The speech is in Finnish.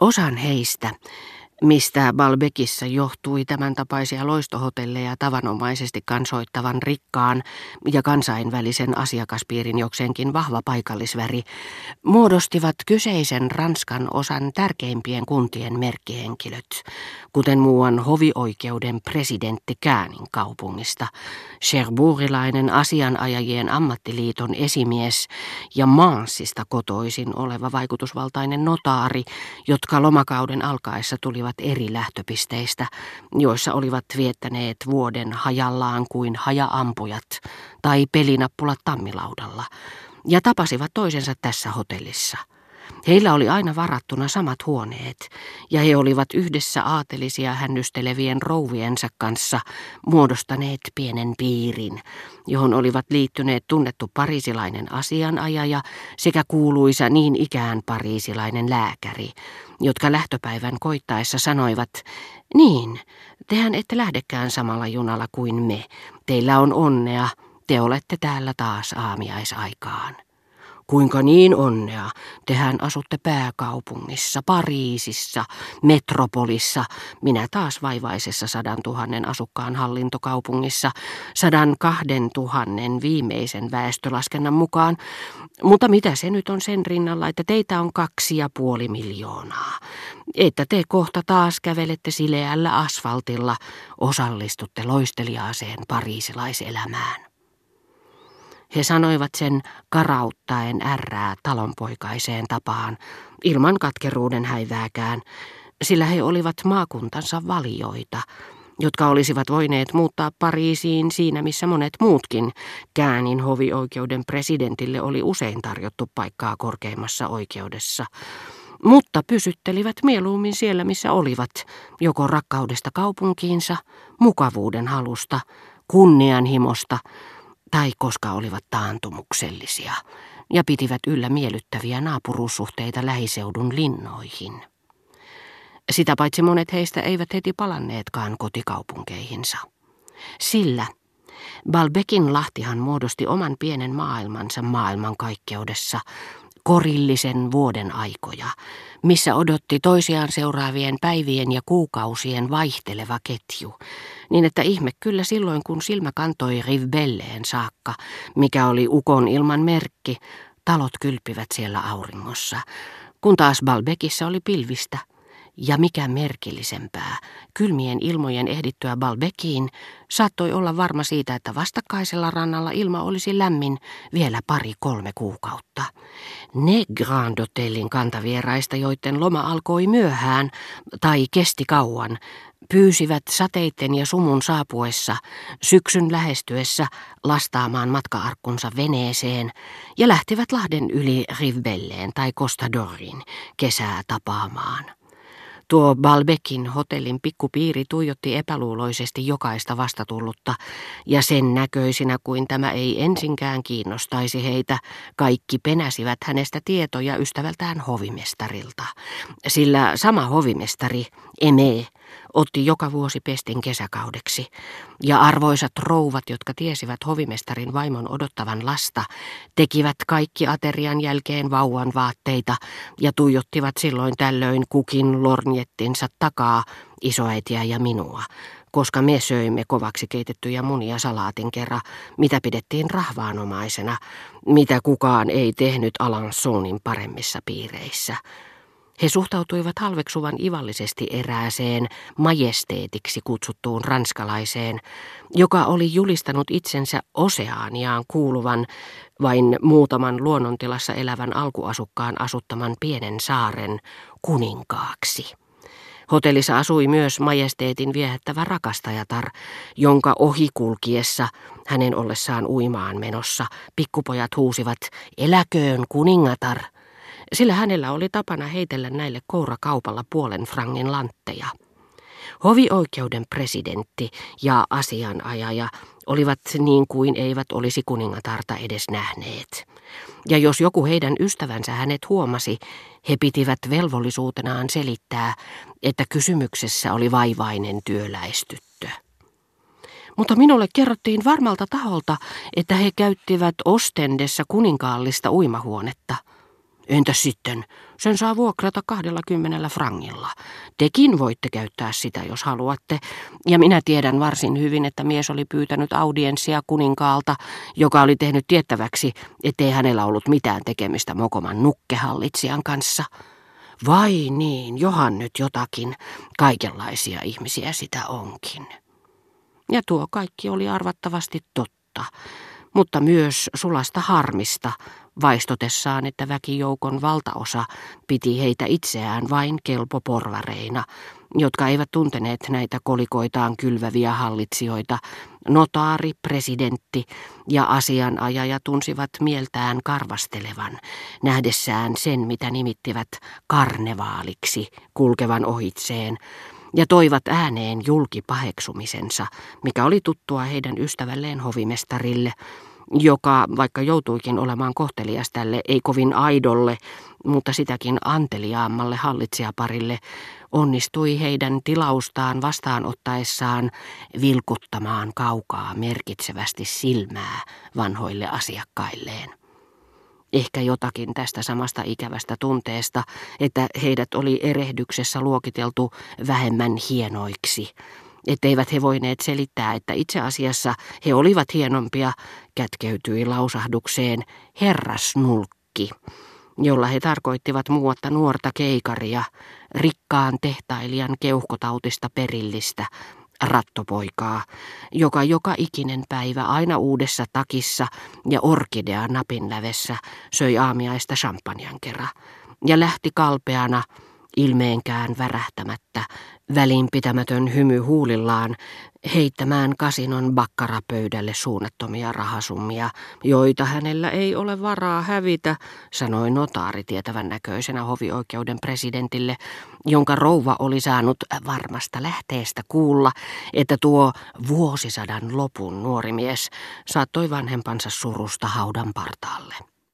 Osan heistä Mistä Balbekissa johtui tämän tapaisia loistohotelleja tavanomaisesti kansoittavan rikkaan ja kansainvälisen asiakaspiirin jokseenkin vahva paikallisväri, muodostivat kyseisen Ranskan osan tärkeimpien kuntien merkkihenkilöt, kuten muuan hovioikeuden presidentti Käänin kaupungista, Cherbourgilainen asianajajien ammattiliiton esimies ja Maansista kotoisin oleva vaikutusvaltainen notaari, jotka lomakauden alkaessa tulivat tulivat eri lähtöpisteistä, joissa olivat viettäneet vuoden hajallaan kuin hajaampujat tai pelinappulat tammilaudalla, ja tapasivat toisensa tässä hotellissa – Heillä oli aina varattuna samat huoneet, ja he olivat yhdessä aatelisia hännystelevien rouviensa kanssa muodostaneet pienen piirin, johon olivat liittyneet tunnettu parisilainen asianajaja sekä kuuluisa niin ikään parisilainen lääkäri, jotka lähtöpäivän koittaessa sanoivat, niin, tehän ette lähdekään samalla junalla kuin me, teillä on onnea, te olette täällä taas aamiaisaikaan. Kuinka niin onnea? Tehän asutte pääkaupungissa, Pariisissa, metropolissa, minä taas vaivaisessa sadan tuhannen asukkaan hallintokaupungissa, sadan kahden tuhannen viimeisen väestölaskennan mukaan. Mutta mitä se nyt on sen rinnalla, että teitä on kaksi ja puoli miljoonaa? Että te kohta taas kävelette sileällä asfaltilla, osallistutte loisteliaaseen pariisilaiselämään. He sanoivat sen karauttaen ärrää talonpoikaiseen tapaan, ilman katkeruuden häivääkään, sillä he olivat maakuntansa valioita, jotka olisivat voineet muuttaa Pariisiin siinä, missä monet muutkin. Käänin hovioikeuden presidentille oli usein tarjottu paikkaa korkeimmassa oikeudessa. Mutta pysyttelivät mieluummin siellä, missä olivat, joko rakkaudesta kaupunkiinsa, mukavuuden halusta, kunnianhimosta, tai koska olivat taantumuksellisia ja pitivät yllä miellyttäviä naapuruussuhteita lähiseudun linnoihin. Sitä paitsi monet heistä eivät heti palanneetkaan kotikaupunkeihinsa. Sillä Balbekin lahtihan muodosti oman pienen maailmansa maailmankaikkeudessa, korillisen vuoden aikoja, missä odotti toisiaan seuraavien päivien ja kuukausien vaihteleva ketju, niin että ihme kyllä silloin kun silmä kantoi Rivbelleen saakka, mikä oli ukon ilman merkki, talot kylpivät siellä auringossa, kun taas Balbekissa oli pilvistä – ja mikä merkillisempää, kylmien ilmojen ehdittyä Balbekiin saattoi olla varma siitä, että vastakkaisella rannalla ilma olisi lämmin vielä pari-kolme kuukautta. Ne Grand Hotellin kantavieraista, joiden loma alkoi myöhään tai kesti kauan, pyysivät sateitten ja sumun saapuessa syksyn lähestyessä lastaamaan matkaarkkunsa veneeseen ja lähtivät Lahden yli Rivbelleen tai Costa Dorin kesää tapaamaan. Tuo Balbekin hotellin pikkupiiri tuijotti epäluuloisesti jokaista vastatullutta, ja sen näköisinä kuin tämä ei ensinkään kiinnostaisi heitä, kaikki penäsivät hänestä tietoja ystävältään hovimestarilta. Sillä sama hovimestari, Eme, otti joka vuosi pestin kesäkaudeksi, ja arvoisat rouvat, jotka tiesivät hovimestarin vaimon odottavan lasta, tekivät kaikki aterian jälkeen vauvan vaatteita ja tuijottivat silloin tällöin kukin lornjettinsa takaa isoäitiä ja minua, koska me söimme kovaksi keitettyjä munia salaatin kerran, mitä pidettiin rahvaanomaisena, mitä kukaan ei tehnyt alan suunin paremmissa piireissä. He suhtautuivat halveksuvan ivallisesti erääseen majesteetiksi kutsuttuun ranskalaiseen, joka oli julistanut itsensä oseaaniaan kuuluvan vain muutaman luonnontilassa elävän alkuasukkaan asuttaman pienen saaren kuninkaaksi. Hotellissa asui myös majesteetin viehättävä rakastajatar, jonka ohikulkiessa, hänen ollessaan uimaan menossa, pikkupojat huusivat, eläköön kuningatar – sillä hänellä oli tapana heitellä näille kourakaupalla puolen frangin lantteja. Hovioikeuden presidentti ja asianajaja olivat niin kuin eivät olisi kuningatarta edes nähneet. Ja jos joku heidän ystävänsä hänet huomasi, he pitivät velvollisuutenaan selittää, että kysymyksessä oli vaivainen työläistyttö. Mutta minulle kerrottiin varmalta taholta, että he käyttivät Ostendessa kuninkaallista uimahuonetta – Entäs sitten? Sen saa vuokrata kahdella kymmenellä frangilla. Tekin voitte käyttää sitä, jos haluatte. Ja minä tiedän varsin hyvin, että mies oli pyytänyt audienssia kuninkaalta, joka oli tehnyt tiettäväksi, ettei hänellä ollut mitään tekemistä Mokoman nukkehallitsijan kanssa. Vai niin, johan nyt jotakin. Kaikenlaisia ihmisiä sitä onkin. Ja tuo kaikki oli arvattavasti totta, mutta myös sulasta harmista, vaistotessaan, että väkijoukon valtaosa piti heitä itseään vain kelpoporvareina, jotka eivät tunteneet näitä kolikoitaan kylväviä hallitsijoita. Notaari, presidentti ja asianajaja tunsivat mieltään karvastelevan, nähdessään sen, mitä nimittivät karnevaaliksi kulkevan ohitseen, ja toivat ääneen julkipaheksumisensa, mikä oli tuttua heidän ystävälleen hovimestarille, joka, vaikka joutuikin olemaan kohtelias tälle ei kovin aidolle, mutta sitäkin anteliaammalle hallitsijaparille, onnistui heidän tilaustaan vastaanottaessaan vilkuttamaan kaukaa merkitsevästi silmää vanhoille asiakkailleen. Ehkä jotakin tästä samasta ikävästä tunteesta, että heidät oli erehdyksessä luokiteltu vähemmän hienoiksi, etteivät he voineet selittää, että itse asiassa he olivat hienompia, kätkeytyi lausahdukseen herrasnulkki, jolla he tarkoittivat muuatta nuorta keikaria, rikkaan tehtailijan keuhkotautista perillistä, rattopoikaa, joka joka ikinen päivä aina uudessa takissa ja orkidea napinlävessä söi aamiaista champanjan kerran ja lähti kalpeana ilmeenkään värähtämättä, välinpitämätön hymy huulillaan, heittämään kasinon bakkarapöydälle suunnattomia rahasummia, joita hänellä ei ole varaa hävitä, sanoi notaari tietävän näköisenä hovioikeuden presidentille, jonka rouva oli saanut varmasta lähteestä kuulla, että tuo vuosisadan lopun nuori mies saattoi vanhempansa surusta haudan partaalle.